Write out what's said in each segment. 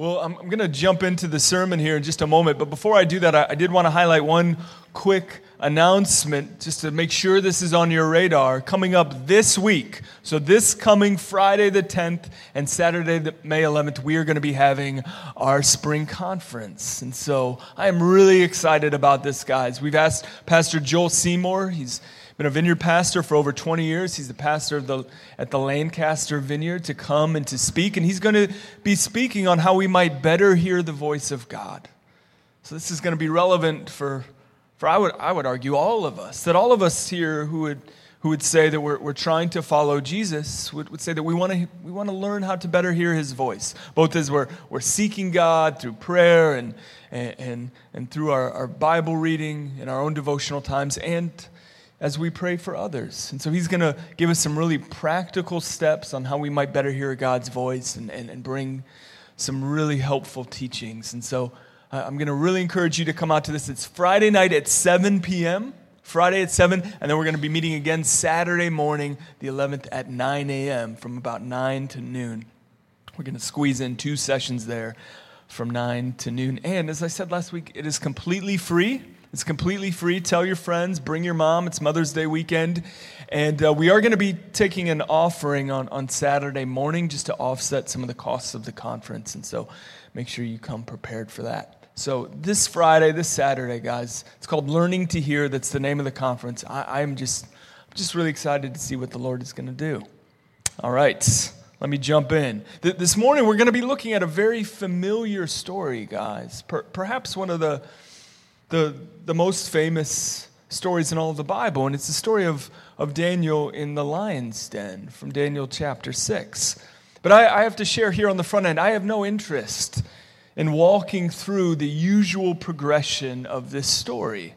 Well, I'm, I'm going to jump into the sermon here in just a moment, but before I do that, I, I did want to highlight one quick announcement just to make sure this is on your radar coming up this week. So, this coming Friday the 10th and Saturday the May 11th, we are going to be having our spring conference. And so, I am really excited about this, guys. We've asked Pastor Joel Seymour, he's been a vineyard pastor for over 20 years. He's the pastor of the, at the Lancaster Vineyard to come and to speak. And he's going to be speaking on how we might better hear the voice of God. So this is going to be relevant for, for I, would, I would argue, all of us. That all of us here who would, who would say that we're, we're trying to follow Jesus would, would say that we want to we want to learn how to better hear his voice, both as we're, we're seeking God through prayer and, and, and, and through our, our Bible reading and our own devotional times and as we pray for others. And so he's going to give us some really practical steps on how we might better hear God's voice and, and, and bring some really helpful teachings. And so uh, I'm going to really encourage you to come out to this. It's Friday night at 7 p.m. Friday at 7, and then we're going to be meeting again Saturday morning, the 11th, at 9 a.m., from about 9 to noon. We're going to squeeze in two sessions there from 9 to noon. And as I said last week, it is completely free. It's completely free. Tell your friends, bring your mom. It's Mother's Day weekend. And uh, we are going to be taking an offering on, on Saturday morning just to offset some of the costs of the conference. And so make sure you come prepared for that. So this Friday, this Saturday, guys, it's called Learning to Hear. That's the name of the conference. I, I'm just, just really excited to see what the Lord is going to do. All right, let me jump in. This morning, we're going to be looking at a very familiar story, guys. Per, perhaps one of the the, the most famous stories in all of the Bible, and it's the story of, of Daniel in the lion's den from Daniel chapter 6. But I, I have to share here on the front end, I have no interest in walking through the usual progression of this story.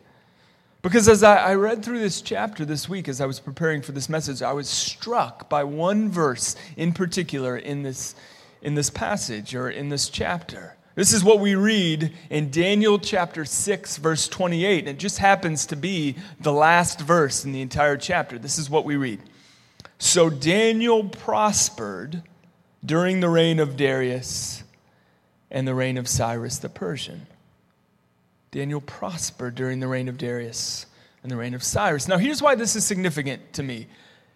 Because as I, I, read through this chapter this week, as I was preparing for this message, I was struck by one verse in particular in this, in this passage or in this chapter. This is what we read in Daniel chapter 6, verse 28. and It just happens to be the last verse in the entire chapter. This is what we read. So Daniel prospered during the reign of Darius and the reign of Cyrus the Persian. Daniel prospered during the reign of Darius and the reign of Cyrus. Now, here's why this is significant to me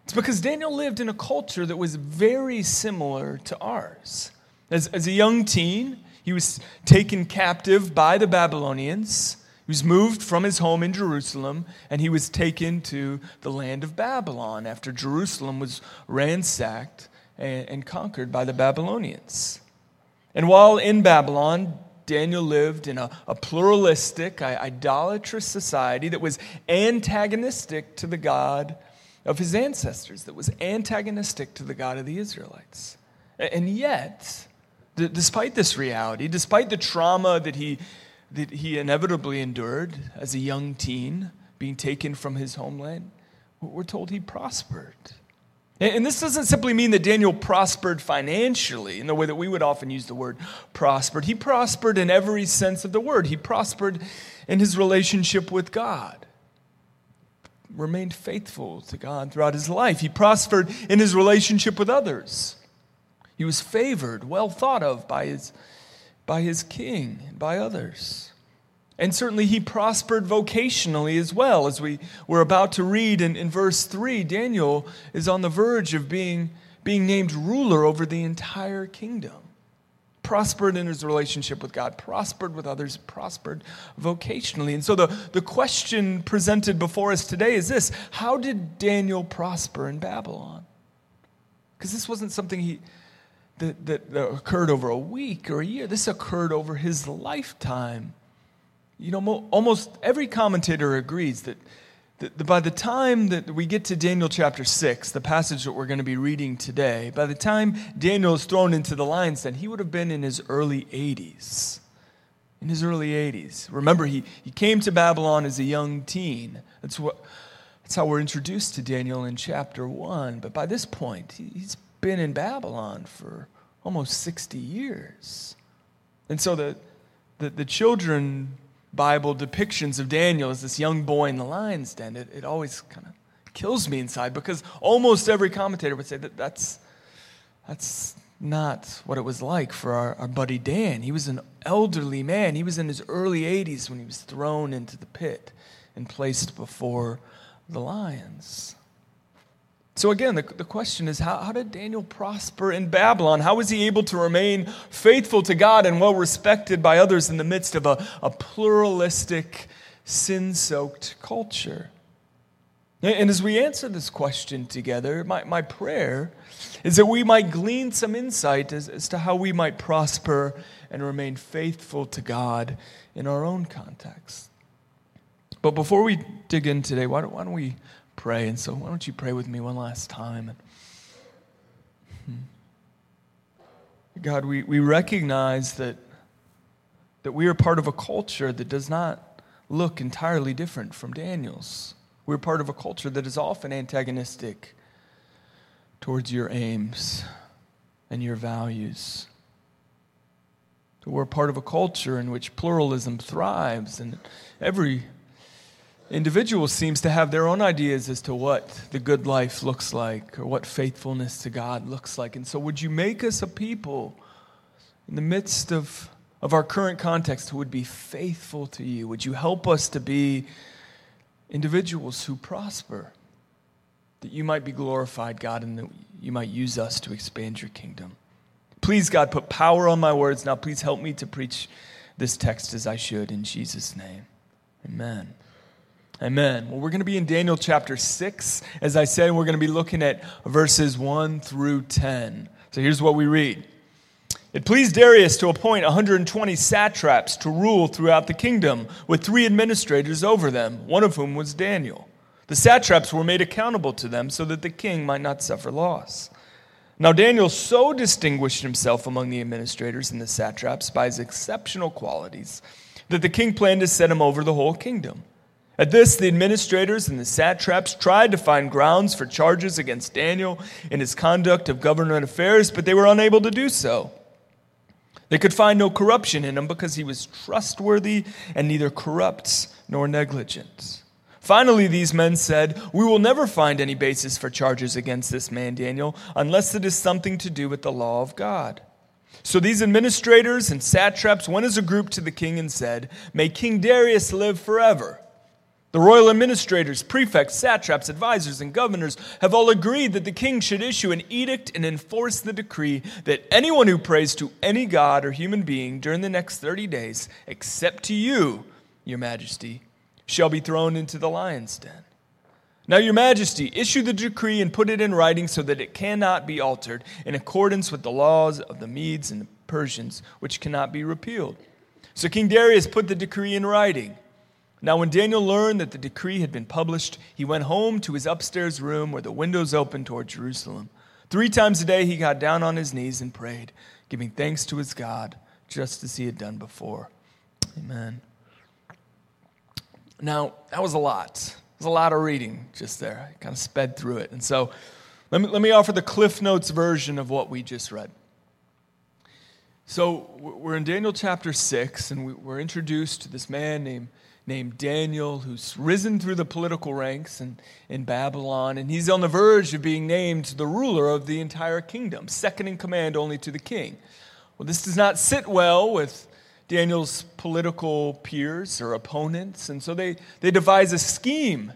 it's because Daniel lived in a culture that was very similar to ours. As, as a young teen, he was taken captive by the Babylonians. He was moved from his home in Jerusalem and he was taken to the land of Babylon after Jerusalem was ransacked and, conquered by the Babylonians. And while in Babylon, Daniel lived in a, a pluralistic, idolatrous society that was antagonistic to the God of his ancestors, that was antagonistic to the God of the Israelites. And yet, D- despite this reality, despite the trauma that he, that he inevitably endured as a young teen, being taken from his homeland, we're told he prospered. And this doesn't simply mean that Daniel prospered financially in the way that we would often use the word prospered. He prospered in every sense of the word. He prospered in his relationship with God, remained faithful to God throughout his life. He prospered in his relationship with others. He was favored, well thought of by his, by his king and by others. And certainly he prospered vocationally as well. As we were about to read in, in verse 3, Daniel is on the verge of being, being named ruler over the entire kingdom. Prospered in his relationship with God, prospered with others, prospered vocationally. And so the, the question presented before us today is this How did Daniel prosper in Babylon? Because this wasn't something he, that, that, that occurred over a week or a year. This occurred over his lifetime. You know, mo- almost every commentator agrees that, that, that by the time that we get to Daniel chapter 6, the passage that we're going to be reading today, by the time Daniel is thrown into the lion's den, he would have been in his early 80s. In his early 80s. Remember, he, he came to Babylon as a young teen. That's, what, that's how we're introduced to Daniel in chapter 1. But by this point, he, he's been in Babylon for almost 60 years. And so the, the, the children Bible depictions of Daniel as this young boy in the lion's den, it, it always kind of kills me inside because almost every commentator would say that that's, that's, not what it was like for our, our buddy Dan. He was an elderly man. He was in his early 80s when he was thrown into the pit and placed before the lions. So, again, the, the question is how, how did Daniel prosper in Babylon? How was he able to remain faithful to God and well respected by others in the midst of a, a pluralistic, sin soaked culture? And as we answer this question together, my, my prayer is that we might glean some insight as, as to how we might prosper and remain faithful to God in our own context. But before we dig in today, why don't, why don't we pray. And so, why don't you pray with me one last time? Hmm. God, we, we recognize that, that we are part of a culture that does not look entirely different from Daniel's. We're part of a culture that is often antagonistic towards your aims and your values. We're part of a culture in which pluralism thrives, and every individual seems to have their own ideas as to what the good life looks like or what faithfulness to God looks like. And so, would you make us a people in the midst of, of our current context who would be faithful to you? Would you help us to be individuals who prosper? That you might be glorified, God, and that you might use us to expand your kingdom. Please, God, put power on my words. Now, please help me to preach this text as I should in Jesus' name. Amen. Amen. Well, we're going to be in Daniel chapter 6. As I said, we're going to be looking at verses 1 through 10. So here's what we read It pleased Darius to appoint 120 satraps to rule throughout the kingdom, with three administrators over them, one of whom was Daniel. The satraps were made accountable to them so that the king might not suffer loss. Now, Daniel so distinguished himself among the administrators and the satraps by his exceptional qualities that the king planned to set him over the whole kingdom. At this, the administrators and the satraps tried to find grounds for charges against Daniel in his conduct of government affairs, but they were unable to do so. They could find no corruption in him because he was trustworthy and neither corrupt nor negligent. Finally, these men said, We will never find any basis for charges against this man, Daniel, unless it is something to do with the law of God. So these administrators and satraps went as a group to the king and said, May King Darius live forever. The royal administrators, prefects, satraps, advisors, and governors have all agreed that the king should issue an edict and enforce the decree that anyone who prays to any god or human being during the next 30 days, except to you, your majesty, shall be thrown into the lion's den. Now, your majesty, issue the decree and put it in writing so that it cannot be altered in accordance with the laws of the Medes and the Persians, which cannot be repealed. So King Darius put the decree in writing. Now, when Daniel learned that the decree had been published, he went home to his upstairs room where the windows opened toward Jerusalem. Three times a day he got down on his knees and prayed, giving thanks to his God, just as he had done before. Amen. Now, that was a lot. It was a lot of reading just there. I kind of sped through it. And so let me, let me offer the Cliff Notes version of what we just read. So we're in Daniel chapter 6, and we're introduced to this man named named Daniel who's risen through the political ranks in, in Babylon, and he's on the verge of being named the ruler of the entire kingdom, second in command only to the king. Well, this does not sit well with Daniel's political peers or opponents, and so they, they devise a scheme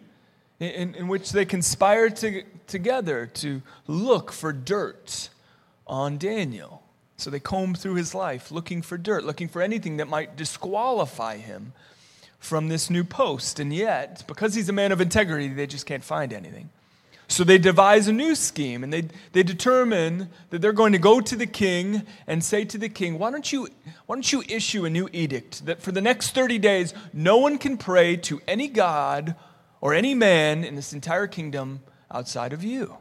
in, in which they conspire to, together to look for dirt on Daniel. So they comb through his life looking for dirt, looking for anything that might disqualify him from this new post. And yet, because he's a man of integrity, they just can't find anything. So they devise a new scheme and they, they determine that they're going to go to the king and say to the king, why don't, you, why don't you issue a new edict that for the next 30 days, no one can pray to any god or any man in this entire kingdom outside of you?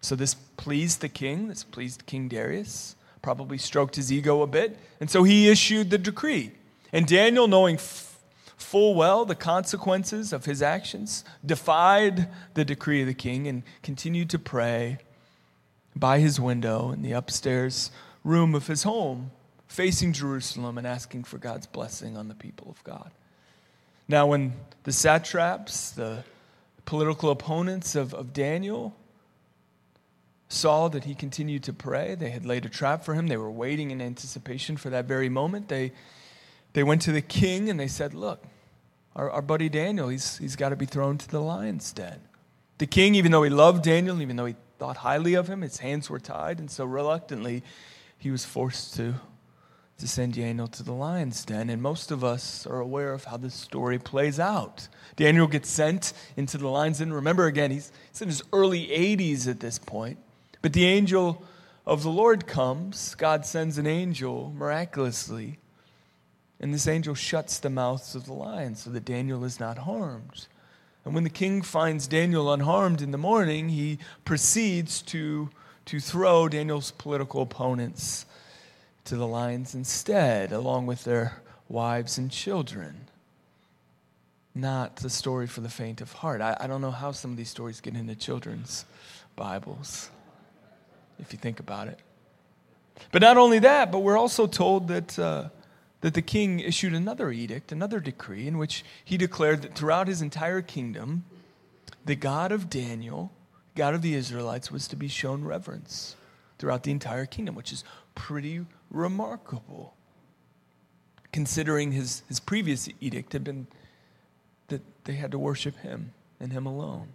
So this pleased the king, this pleased King Darius, probably stroked his ego a bit, and so he issued the decree. And Daniel, knowing full well the consequences of his actions, defied the decree of the king, and continued to pray by his window in the upstairs room of his home, facing Jerusalem and asking for God's blessing on the people of God. Now, when the satraps, the political opponents of, of Daniel, saw that he continued to pray. They had laid a trap for him. They were waiting in anticipation for that very moment. They, they went to the king and they said, Look, our, our buddy Daniel, he's, he's got to be thrown to the lion's den. The king, even though he loved Daniel, even though he thought highly of him, his hands were tied, and so reluctantly he was forced to, to send Daniel to the lion's den. And most of us are aware of how this story plays out. Daniel gets sent into the lion's den. Remember, again, he's, he's in his early 80s at this point. But the angel of the Lord comes. God sends an angel miraculously. And this angel shuts the mouths of the lions so that Daniel is not harmed. And when the king finds Daniel unharmed in the morning, he proceeds to, to throw Daniel's political opponents to the lions instead, along with their wives and children. Not the story for the faint of heart. I, I don't know how some of these stories get into children's Bibles if you think about it. But not only that, but we're also told that, uh, that the king issued another edict, another decree, in which he declared that throughout his entire kingdom, the God of Daniel, God of the Israelites, was to be shown reverence throughout the entire kingdom, which is pretty remarkable, considering his, his previous edict had been that they had to worship him and him alone.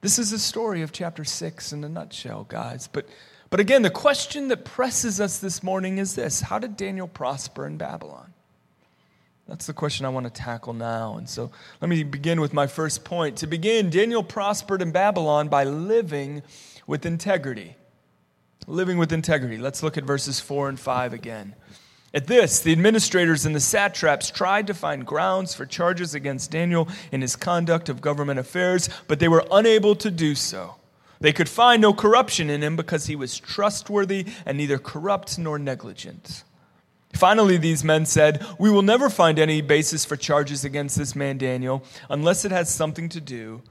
This is the story of chapter 6 in a nutshell, guys. But, but again, the question that presses us this morning is this How did Daniel prosper in Babylon? That's the question I want to tackle now. And so let me begin with my first point. To begin, Daniel prospered in Babylon by living with integrity. Living with integrity. Let's look at verses 4 and 5 again. At this, the administrators and the satraps tried to find grounds for charges against Daniel in his conduct of government affairs, but they were unable to do so. They could find no corruption in him because he was trustworthy and neither corrupt nor negligent. Finally, these men said, We will never find any basis for charges against this man Daniel unless it has something to do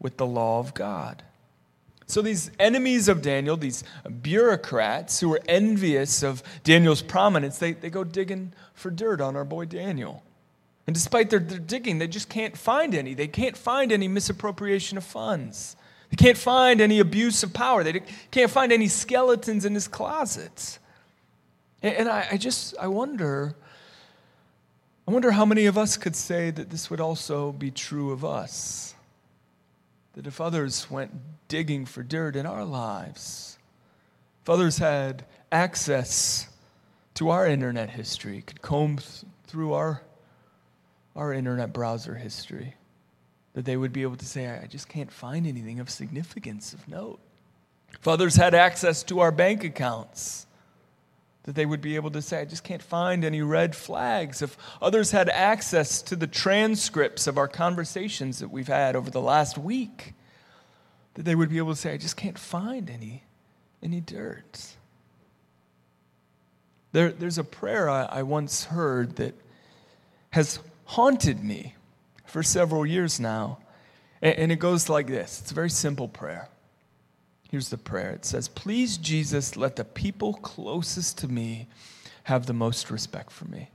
with the law of God. So, these enemies of Daniel, these bureaucrats who were envious of Daniel's prominence, they, they go digging for dirt on our boy Daniel. And despite their, their digging, they just can't find any. They can't find any misappropriation of funds. They can't find any abuse of power. They can't find any skeletons in his closets. And, I, I just, I wonder, I wonder how many of us could say that this would also be true of us that if others went digging for dirt in our lives, if others had access to our internet history, could comb th- through our, our internet browser history, that they would be able to say, I just can't find anything of significance, of note. If others had access to our bank accounts, that they would be able to say, I just can't find any red flags. If others had access to the transcripts of our conversations that we've had over the last week, that they would be able to say, I just can't find any, any dirt. There, there's a prayer I, I once heard that has haunted me for several years now. And, it goes like this it's a very simple prayer. Here's the prayer it says, Please, Jesus, let the people closest to me have the most respect for me.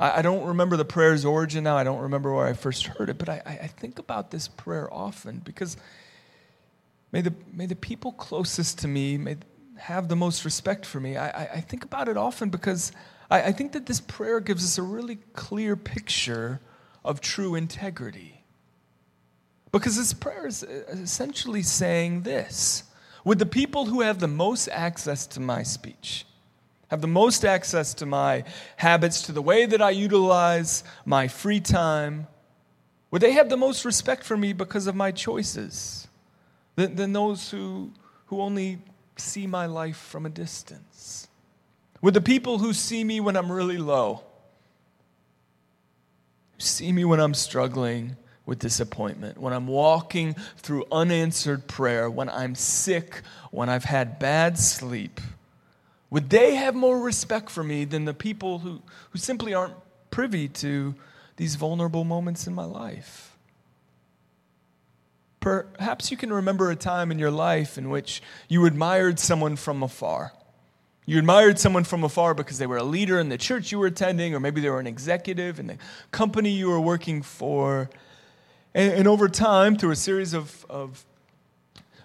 I, don't remember the prayer's origin now. I don't remember where I first heard it, but I, I think about this prayer often because may the, may the people closest to me may have the most respect for me. I, I, think about it often because I, I think that this prayer gives us a really clear picture of true integrity. Because this prayer is uh, essentially saying this Would the people who have the most access to my speech, have the most access to my habits, to the way that I utilize my free time, would they have the most respect for me because of my choices than, than those who, who only see my life from a distance? Would the people who see me when I'm really low, see me when I'm struggling, with disappointment, when I'm walking through unanswered prayer, when I'm sick, when I've had bad sleep, would they have more respect for me than the people who, who simply aren't privy to these vulnerable moments in my life? Perhaps you can remember a time in your life in which you admired someone from afar. You admired someone from afar because they were a leader in the church you were attending, or maybe they were an executive in the company you were working for. And, and over time, through a series of, of,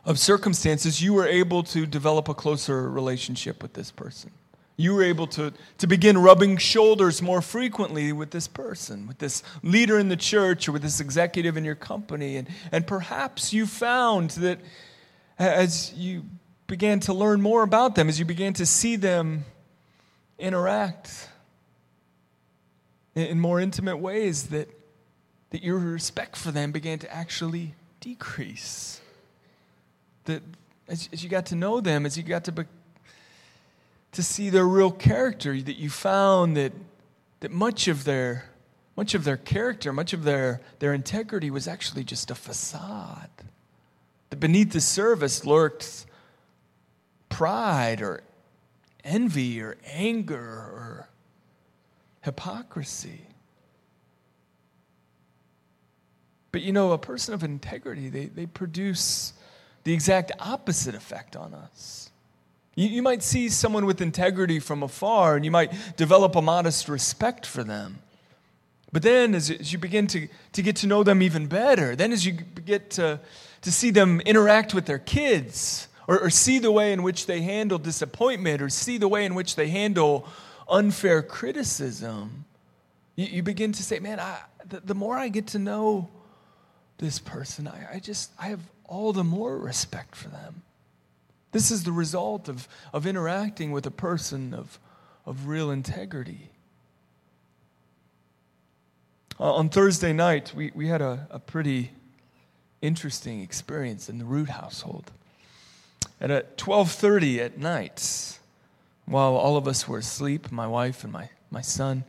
of circumstances, you were able to develop a closer relationship with this person. You were able to, to begin rubbing shoulders more frequently with this person, with this leader in the church, or with this executive in your company. And, and perhaps you found that as you began to learn more about them, as you began to see them interact in, more intimate ways, that, that your respect for them began to actually decrease. That as, as you got to know them, as you got to be, to see their real character, that you found that, that much of their much of their character, much of their, their integrity was actually just a facade. That beneath the surface lurked pride or envy or anger or hypocrisy. But you know, a person of integrity, they, they produce the exact opposite effect on us. You, you might see someone with integrity from afar and you might develop a modest respect for them. But then, as, as you begin to, to get to know them even better, then as you get to, to see them interact with their kids, or, or see the way in which they handle disappointment, or see the way in which they handle unfair criticism, you, you begin to say, man, I, the, the, more I get to know this person, I, I just, I have all the more respect for them. This is the result of, of interacting with a person of, of real integrity. Uh, on Thursday night, we, we had a, a pretty interesting experience in the Root household. At 12:30 at night, while all of us were asleep, my wife and my, my son,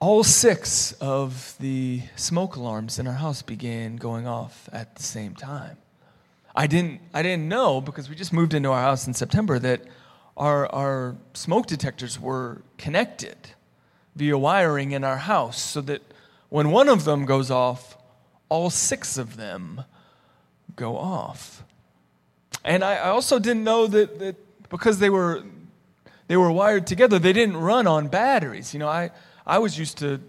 all six of the smoke alarms in our house began going off at the same time. I didn't, I didn't know because we just moved into our house in September that our, our smoke detectors were connected via wiring in our house so that when one of them goes off, all six of them go off. And I, also didn't know that, that because they were, they were wired together, they didn't run on batteries. You know, I, I was used to,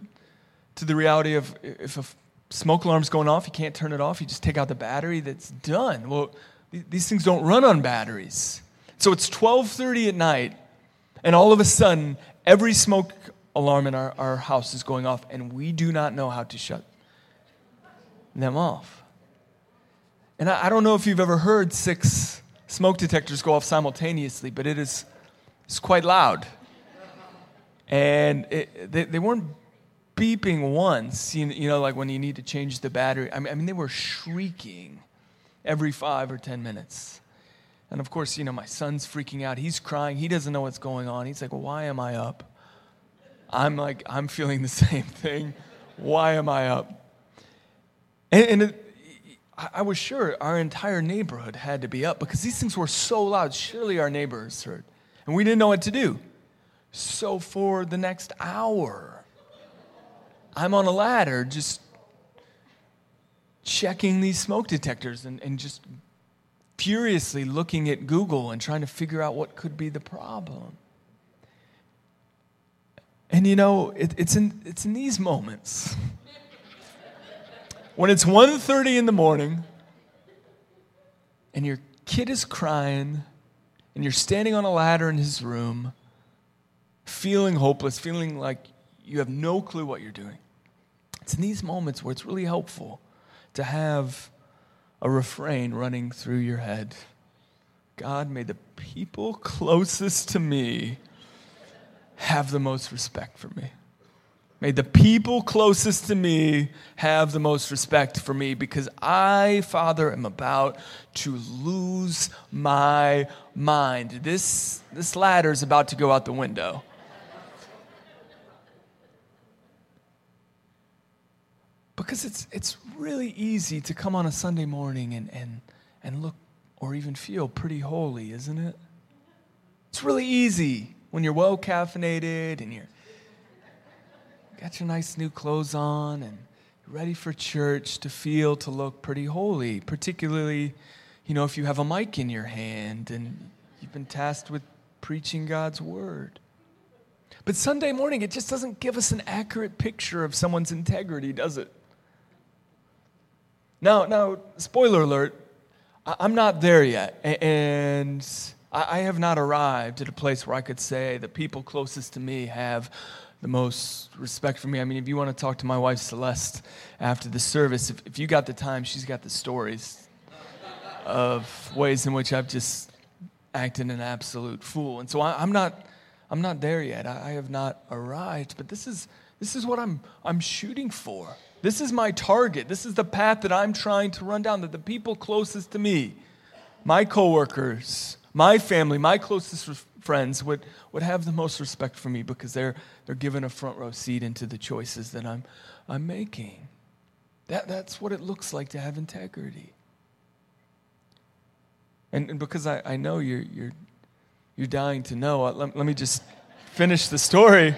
to the reality of if a smoke alarm's going off, you can't turn it off. You just take out the battery, that's done. Well, these things don't run on batteries. So it's 12:30 at night, and all of a sudden, every smoke alarm in our, our house is going off, and we do not know how to shut them off. And I, I don't know if you've ever heard six smoke detectors go off simultaneously, but it is it's quite loud. And it, they, they weren't beeping once, you, you know, like when you need to change the battery. I mean, I mean, they were shrieking every five or 10 minutes. And of course, you know, my son's freaking out. He's crying. He doesn't know what's going on. He's like, well, why am I up? I'm like, I'm feeling the same thing. Why am I up? And, and it, I was sure our entire neighborhood had to be up because these things were so loud. Surely our neighbors heard. And we didn't know what to do. So for the next hour, I'm on a ladder just checking these smoke detectors and, and just furiously looking at Google and trying to figure out what could be the problem. And you know, it, it's, in, it's in these moments when it's 1.30 in the morning and your kid is crying and you're standing on a ladder in his room feeling hopeless, feeling like you have no clue what you're doing. It's in these moments where it's really helpful to have a refrain running through your head God, may the people closest to me have the most respect for me. May the people closest to me have the most respect for me because I, Father, am about to lose my mind. This, this ladder is about to go out the window. Because it's, it's really easy to come on a Sunday morning and, and, and look or even feel pretty holy, isn't it? It's really easy when you're well caffeinated and you're got your nice new clothes on and ready for church to feel to look pretty holy, particularly, you know, if you have a mic in your hand and you've been tasked with preaching God's word. But Sunday morning, it just doesn't give us an accurate picture of someone's integrity, does it? Now, now, spoiler alert, I'm not there yet. And I have not arrived at a place where I could say the people closest to me have the most respect for me. I mean, if you want to talk to my wife, Celeste, after the service, if, if you got the time, she's got the stories of ways in which I've just acted an absolute fool. And so I, am not, I'm not there yet. I, I have not arrived, but this is, this is what I'm, I'm shooting for. This is my target. This is the path that I'm trying to run down, that the people closest to me, my coworkers, my family, my closest friends would, would have the most respect for me because they're, they're given a front row seat into the choices that I'm, I'm making. That, that's what it looks like to have integrity. And, and because I, I know you're, you're, you're dying to know, uh, let, let me just finish the story.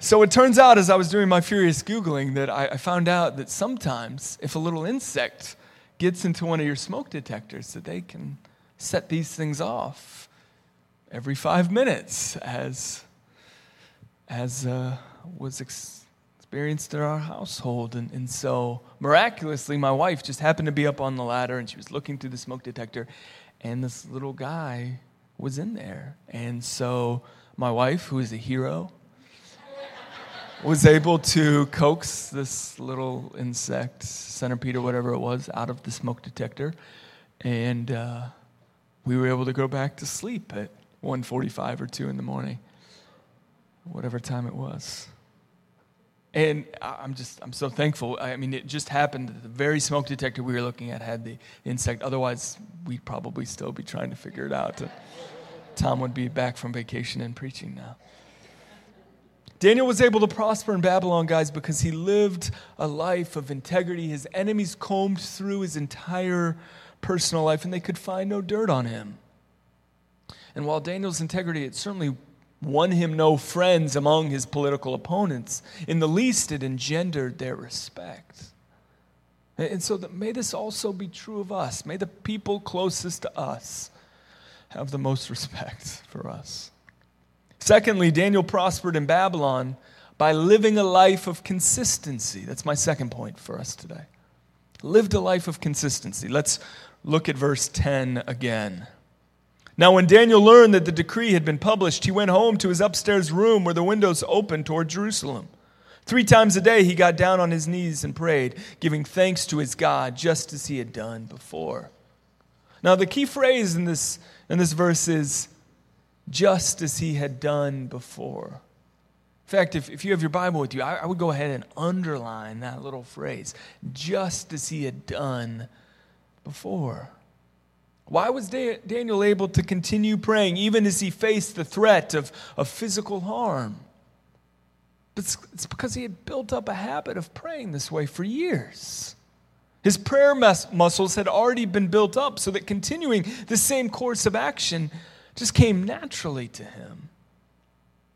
So it turns out, as I was doing my furious Googling, that I, I found out that sometimes if a little insect gets into one of your smoke detectors, that they can set these things off every five minutes, as, as uh, was ex- experienced in our household. And, and so, miraculously, my wife just happened to be up on the ladder and she was looking through the smoke detector, and this little guy was in there. And so, my wife, who is a hero, was able to coax this little insect, centipede or whatever it was, out of the smoke detector. And uh, we were able to go back to sleep at 1.45 or 2 in the morning, whatever time it was. And I'm just, I'm so thankful. I mean, it just happened that the very smoke detector we were looking at had the insect. Otherwise, we'd probably still be trying to figure it out. Tom would be back from vacation and preaching now. Daniel was able to prosper in Babylon, guys, because he lived a life of integrity. His enemies combed through his entire personal life and they could find no dirt on him. And while Daniel's integrity, it certainly won him no friends among his political opponents, in the least, it engendered their respect. And so that may this also be true of us. May the people closest to us have the most respect for us. Secondly, Daniel prospered in Babylon by living a life of consistency. That's my second point for us today. Lived a life of consistency. Let's look at verse 10 again. Now, when Daniel learned that the decree had been published, he went home to his upstairs room where the windows opened toward Jerusalem. Three times a day he got down on his knees and prayed, giving thanks to his God, just as he had done before. Now, the key phrase in this, in this verse is, just as he had done before. In fact, if, if you have your Bible with you, I, I would go ahead and underline that little phrase, just as he had done before. Why was Daniel able to continue praying even as he faced the threat of, of physical harm? It's, it's because he had built up a habit of praying this way for years. His prayer mus- muscles had already been built up so that continuing the same course of action just came naturally to him.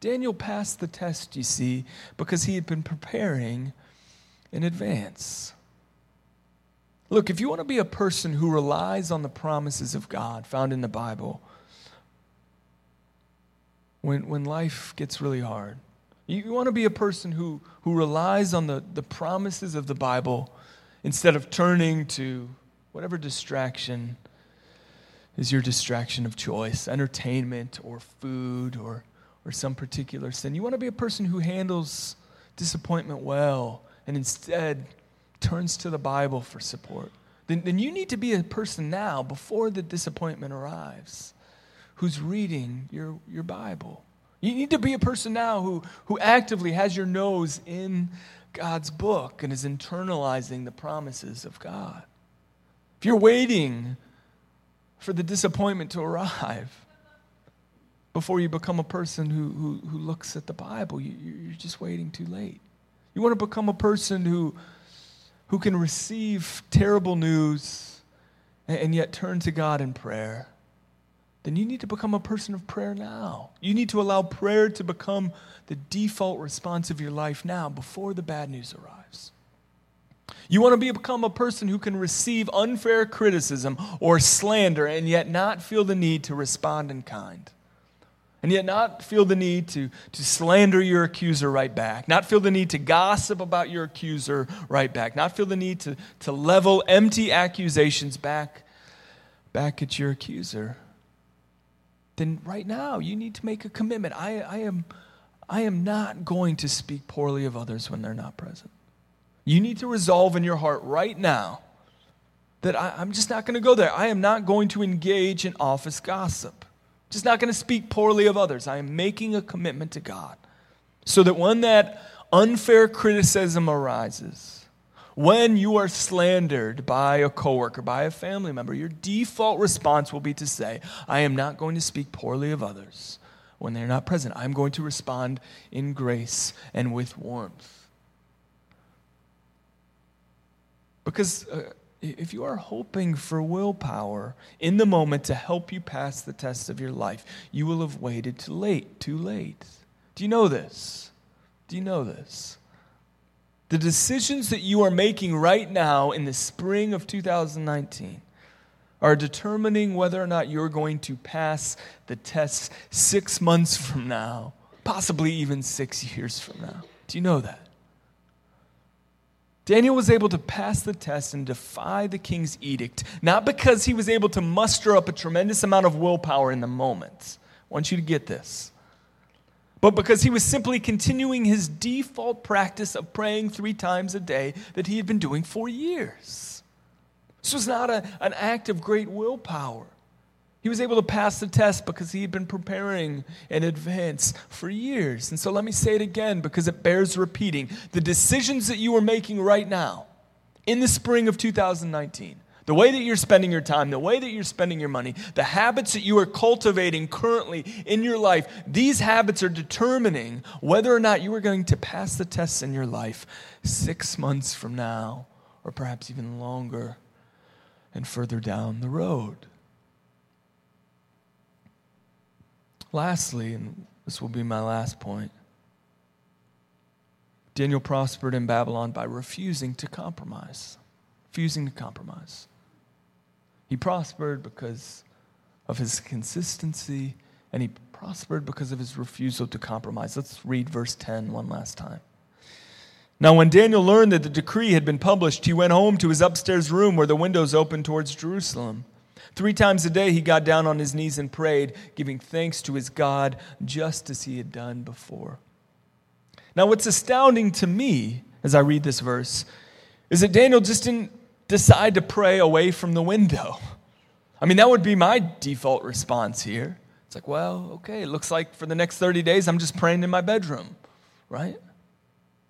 Daniel passed the test, you see, because he had been preparing in advance. Look, if you want to be a person who relies on the promises of God found in the Bible, when, when life gets really hard, you, want to be a person who, who relies on the, the promises of the Bible instead of turning to whatever distraction is your distraction of choice, entertainment or food or, or some particular sin. You want to be a person who handles disappointment well and instead turns to the Bible for support, then, then you need to be a person now, before the disappointment arrives, who's reading your, your Bible. You need to be a person now who, who actively has your nose in God's book and is internalizing the promises of God. If you're waiting for the disappointment to arrive before you become a person who, who, who looks at the Bible, you, you're just waiting too late. You want to become a person who who can receive terrible news and yet turn to God in prayer, then you need to become a person of prayer now. You need to allow prayer to become the default response of your life now before the bad news arrives. You want to be, become a person who can receive unfair criticism or slander and yet not feel the need to respond in kind. And yet not feel the need to, to slander your accuser right back, not feel the need to gossip about your accuser right back, not feel the need to, to level empty accusations back, back at your accuser, then right now you need to make a commitment. I, I, am, I am not going to speak poorly of others when they're not present. You need to resolve in your heart right now that I, I'm just not going to go there. I am not going to engage in office gossip just not going to speak poorly of others. I am making a commitment to God. So that when that unfair criticism arises, when you are slandered by a coworker, by a family member, your default response will be to say, I am not going to speak poorly of others when they're not present. I'm going to respond in grace and with warmth. Because uh, if you are hoping for willpower in the moment to help you pass the test of your life, you will have waited too late, too late. Do you know this? Do you know this? The decisions that you are making right now in the spring of 2019 are determining whether or not you're going to pass the test six months from now, possibly even six years from now. Do you know that? Daniel was able to pass the test and defy the king's edict, not because he was able to muster up a tremendous amount of willpower in the moment. I want you to get this. But because he was simply continuing his default practice of praying three times a day that he had been doing for years. This was not a, an act of great willpower. He was able to pass the test because he had been preparing in advance for years. And so let me say it again because it bears repeating. The decisions that you are making right now, in the spring of 2019, the way that you're spending your time, the way that you're spending your money, the habits that you are cultivating currently in your life, these habits are determining whether or not you are going to pass the tests in your life six months from now, or perhaps even longer and further down the road. Lastly, and this will be my last point, Daniel prospered in Babylon by refusing to compromise. Refusing to compromise. He prospered because of his consistency, and he prospered because of his refusal to compromise. Let's read verse 10 one last time. Now, when Daniel learned that the decree had been published, he went home to his upstairs room where the windows opened towards Jerusalem. Three times a day he got down on his knees and prayed, giving thanks to his God just as he had done before. Now, what's astounding to me as I read this verse is that Daniel just didn't decide to pray away from the window. I mean, that would be my default response here. It's like, well, okay, it looks like for the next 30 days I'm just praying in my bedroom, right?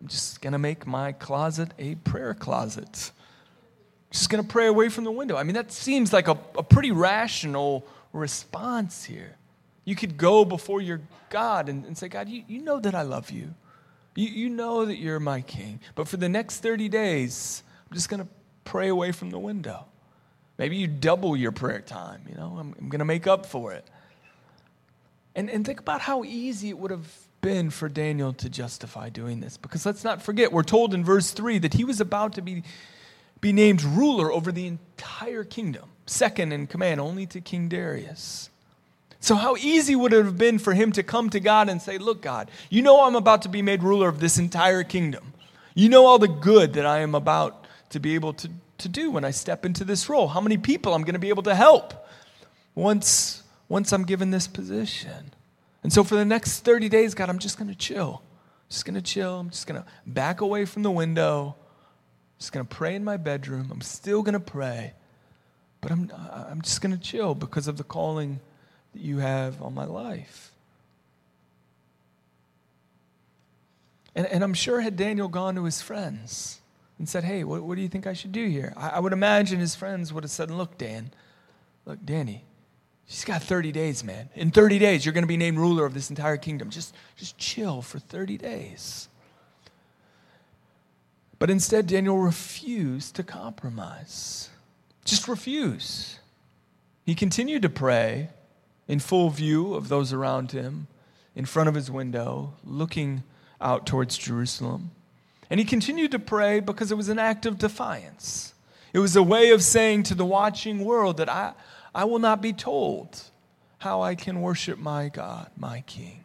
I'm just going to make my closet a prayer closet just going to pray away from the window. I mean, that seems like a, a pretty rational response here. You could go before your God and, and say, God, you, you know that I love you. you. You know that you're my king. But for the next 30 days, I'm just going to pray away from the window. Maybe you double your prayer time. You know, I'm, I'm going to make up for it. And, and think about how easy it would have been for Daniel to justify doing this. Because let's not forget, we're told in verse 3 that he was about to be be named ruler over the entire kingdom, second in command only to King Darius. So, how easy would it have been for him to come to God and say, Look, God, you know I'm about to be made ruler of this entire kingdom. You know all the good that I am about to be able to, to do when I step into this role. How many people I'm going to be able to help once, once I'm given this position. And so, for the next 30 days, God, I'm just going to chill. Just going to chill. I'm just going to back away from the window just going to pray in my bedroom. I'm still going to pray, but I'm, I'm just going to chill because of the calling that you have on my life. And, and I'm sure had Daniel gone to his friends and said, Hey, what, what do you think I should do here? I, I would imagine his friends would have said, Look, Dan, look, Danny, she's got 30 days, man. In 30 days, you're going to be named ruler of this entire kingdom. Just, just chill for 30 days. But instead, Daniel refused to compromise. Just refuse. He continued to pray in full view of those around him, in front of his window, looking out towards Jerusalem. And he continued to pray because it was an act of defiance. It was a way of saying to the watching world that I, I will not be told how I can worship my God, my King.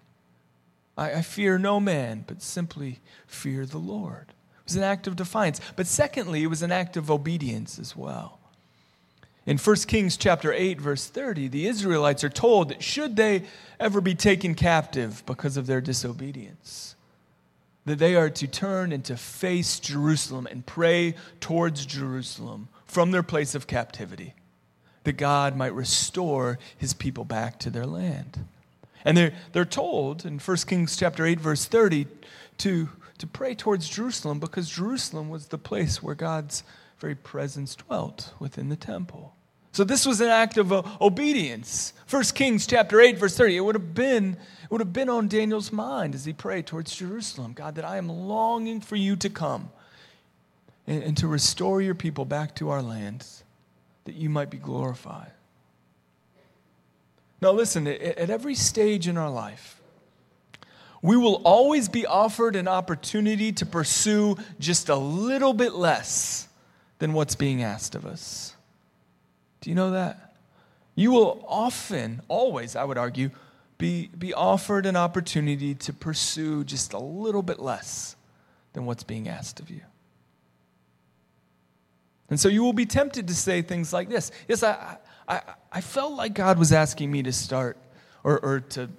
I, I fear no man, but simply fear the Lord. Was an act of defiance. But secondly, it was an act of obedience as well. In 1 Kings chapter 8 verse 30, the Israelites are told that should they ever be taken captive because of their disobedience, that they are to turn and to face Jerusalem and pray towards Jerusalem from their place of captivity, that God might restore his people back to their land. And they're, they're told in 1 Kings chapter 8, verse 30, to, to pray towards Jerusalem because Jerusalem was the place where God's very presence dwelt within the temple. So this was an act of uh, obedience. 1 Kings chapter 8, verse 30. It would have been, it would have been on Daniel's mind as he prayed towards Jerusalem. God, that I am longing for you to come and, and to restore your people back to our lands, that you might be glorified. Now, listen, at every stage in our life, we will always be offered an opportunity to pursue just a little bit less than what's being asked of us. Do you know that? You will often, always, I would argue, be, be offered an opportunity to pursue just a little bit less than what's being asked of you. And so you will be tempted to say things like this Yes, I, I, I felt like God was asking me to start or, or to,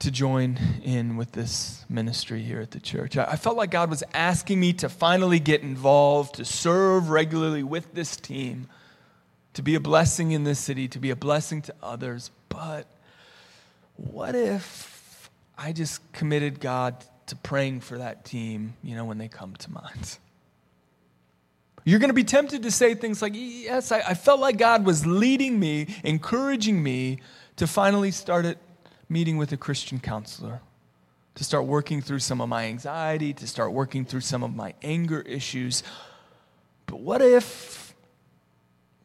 to join in with this ministry here at the church. I, felt like God was asking me to finally get involved, to serve regularly with this team, to be a blessing in this city, to be a blessing to others. But what if I just committed God to praying for that team, you know, when they come to mind? You're going to be tempted to say things like, Yes, I, I, felt like God was leading me, encouraging me to finally start at meeting with a Christian counselor, to start working through some of my anxiety, to start working through some of my anger issues. But what if,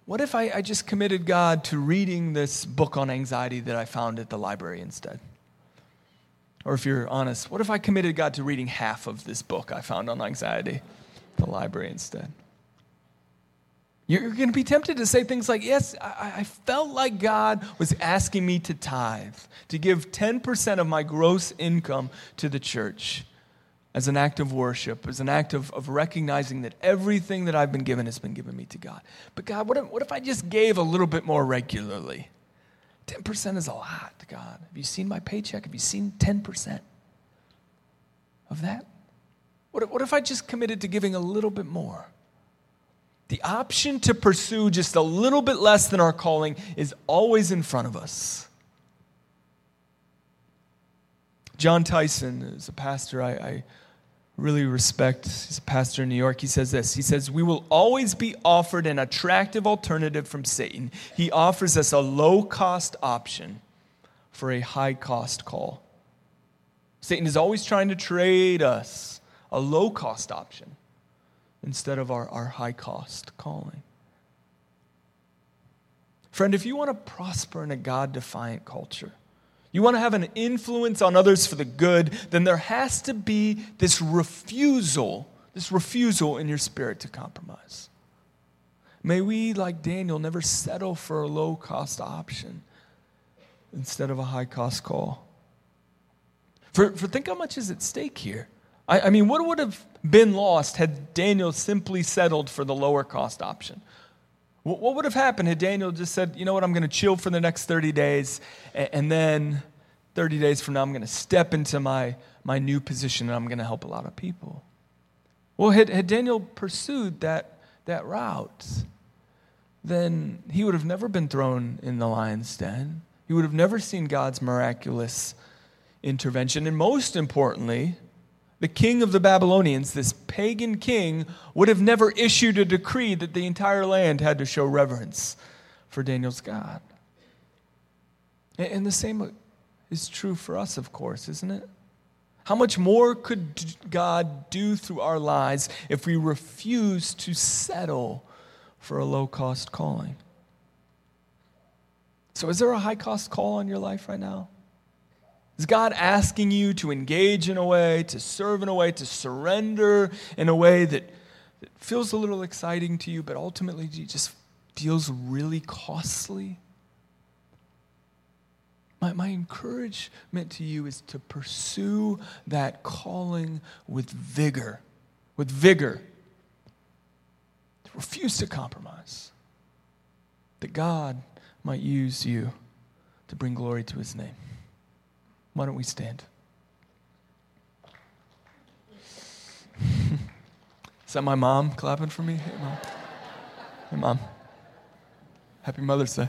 what if I, I just committed God to reading this book on anxiety that I found at the library instead? Or if you're honest, what if I committed God to reading half of this book I found on anxiety, the library instead? You're going to be tempted to say things like, Yes, I, felt like God was asking me to tithe, to give 10% of my gross income to the church as an act of worship, as an act of, of recognizing that everything that I've been given has been given me to God. But God, what if, what if I just gave a little bit more regularly? 10% is a lot, God. Have you seen my paycheck? Have you seen 10% of that? What if, what if I just committed to giving a little bit more? The option to pursue just a little bit less than our calling is always in front of us. Jon Tyson is a pastor I, I, really respect. He's a pastor in New York. He says this He says, We will always be offered an attractive alternative from Satan. He offers us a low cost option for a high cost call. Satan is always trying to trade us a low cost option instead of our, our high cost calling. Friend, if you want to prosper in a God defiant culture, you want to have an influence on others for the good, then there has to be this refusal, this refusal in your spirit to compromise. May we, like Daniel, never settle for a low cost option instead of a high cost call. For, for think how much is at stake here. I, I mean, what would have been lost had Daniel simply settled for the lower cost option? What, would have happened had Daniel just said, you know what, I'm going to chill for the next 30 days, and, and then 30 days from now, I'm going to step into my, my new position and I'm going to help a lot of people? Well, had, had Daniel pursued that, that route, then he would have never been thrown in the lion's den. He would have never seen God's miraculous intervention. And most importantly, the king of the Babylonians, this pagan king, would have never issued a decree that the entire land had to show reverence for Daniel's God. And the same is true for us, of course, isn't it? How much more could God do through our lives if we refuse to settle for a low cost calling? So, is there a high cost call on your life right now? Is God asking you to engage in a way, to serve in a way, to surrender in a way that, that feels a little exciting to you, but ultimately just feels really costly? My, my encouragement to you is to pursue that calling with vigor, with vigor. To refuse to compromise. That God might use you to bring glory to his name. Why don't we stand? Is that my mom clapping for me? Hey, mom. Hey, mom. Happy Mother's Day.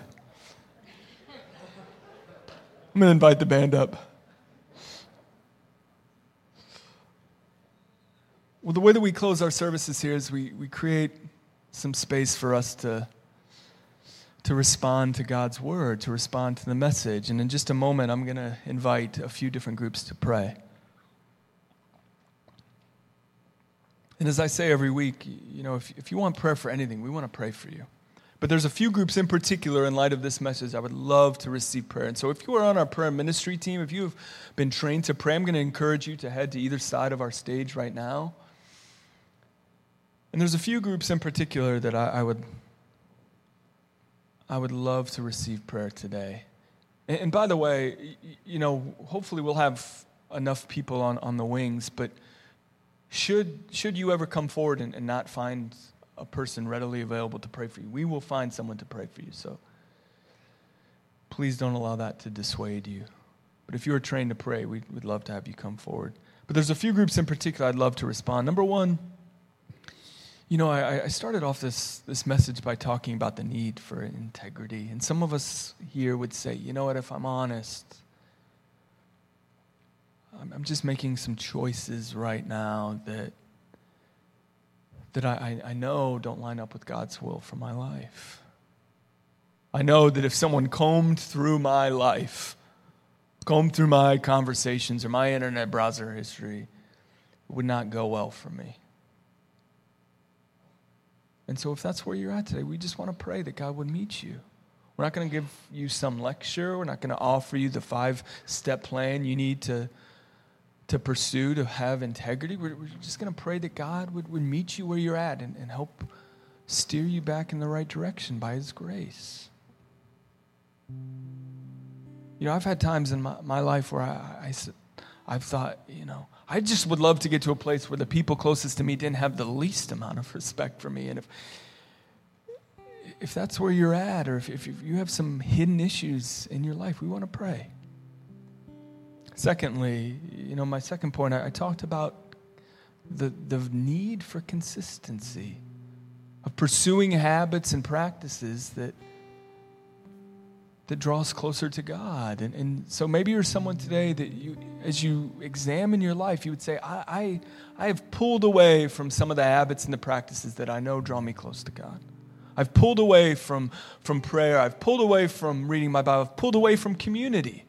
I'm going to invite the band up. Well, the way that we close our services here is we, we create some space for us to, to respond to God's word, to respond to the message. And in just a moment, I'm going to invite a few different groups to pray. And as I say every week, you know, if, if you want prayer for anything, we want to pray for you. But there's a few groups in particular, in light of this message, I would love to receive prayer. And so, if you are on our prayer ministry team, if you've been trained to pray, I'm going to encourage you to head to either side of our stage right now. And there's a few groups in particular that I, I would, I would love to receive prayer today. And, by the way, you know, hopefully we'll have enough people on, on the wings, but should, should you ever come forward and, and not find a person readily available to pray for you. We will find someone to pray for you. So please don't allow that to dissuade you. But if you are trained to pray, we would love to have you come forward. But there's a few groups in particular I'd love to respond. Number one, you know, I, I started off this, this message by talking about the need for integrity. And some of us here would say, you know what, if I'm honest, I'm, I'm just making some choices right now that that I, I know don't line up with God's will for my life. I know that if someone combed through my life, combed through my conversations or my internet browser history, it would not go well for me. And so, if that's where you're at today, we just want to pray that God would meet you. We're not going to give you some lecture. We're not going to offer you the five step plan you need to to pursue, to have integrity. We're, we're just going to pray that God would, would meet you where you're at and, and help steer you back in the right direction by His grace. You know, I've had times in my, my life where I, I, I've thought, you know, I just would love to get to a place where the people closest to me didn't have the least amount of respect for me. And if, if that's where you're at, or if, if you have some hidden issues in your life, we want to pray. Secondly, you know, my second point, I, I talked about the, the need for consistency, of pursuing habits and practices that, that draws closer to God. And, and so maybe you're someone today that you, as you examine your life, you would say, I, I, I have pulled away from some of the habits and the practices that I know draw me close to God. I've pulled away from, from prayer. I've pulled away from reading my Bible. I've pulled away from community.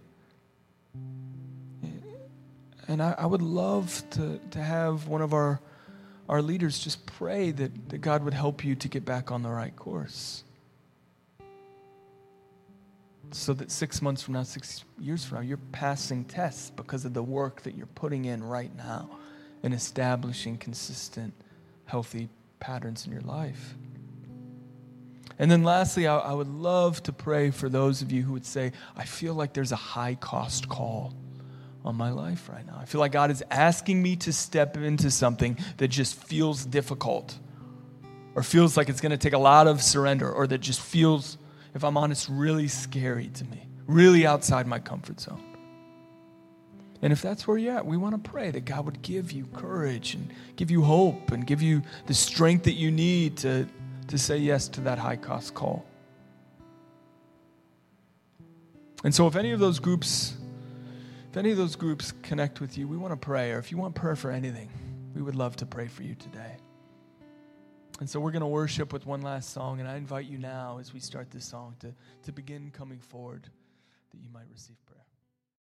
And I, I, would love to, to have one of our, our leaders just pray that, that God would help you to get back on the right course. So that six months from now, six years from now, you're passing tests because of the work that you're putting in right now in establishing consistent, healthy patterns in your life. And then lastly, I, I would love to pray for those of you who would say, I feel like there's a high cost call on my life right now. I feel like God is asking me to step into something that just feels difficult or feels like it's going to take a lot of surrender or that just feels, if I'm honest, really scary to me, really outside my comfort zone. And if that's where you're at, we want to pray that God would give you courage and give you hope and give you the strength that you need to, to say yes to that high cost call. And so, if any of those groups if any of those groups connect with you, we want to pray. Or if you want prayer for anything, we would love to pray for you today. And so we're going to worship with one last song. And I invite you now, as we start this song, to, to begin coming forward that you might receive.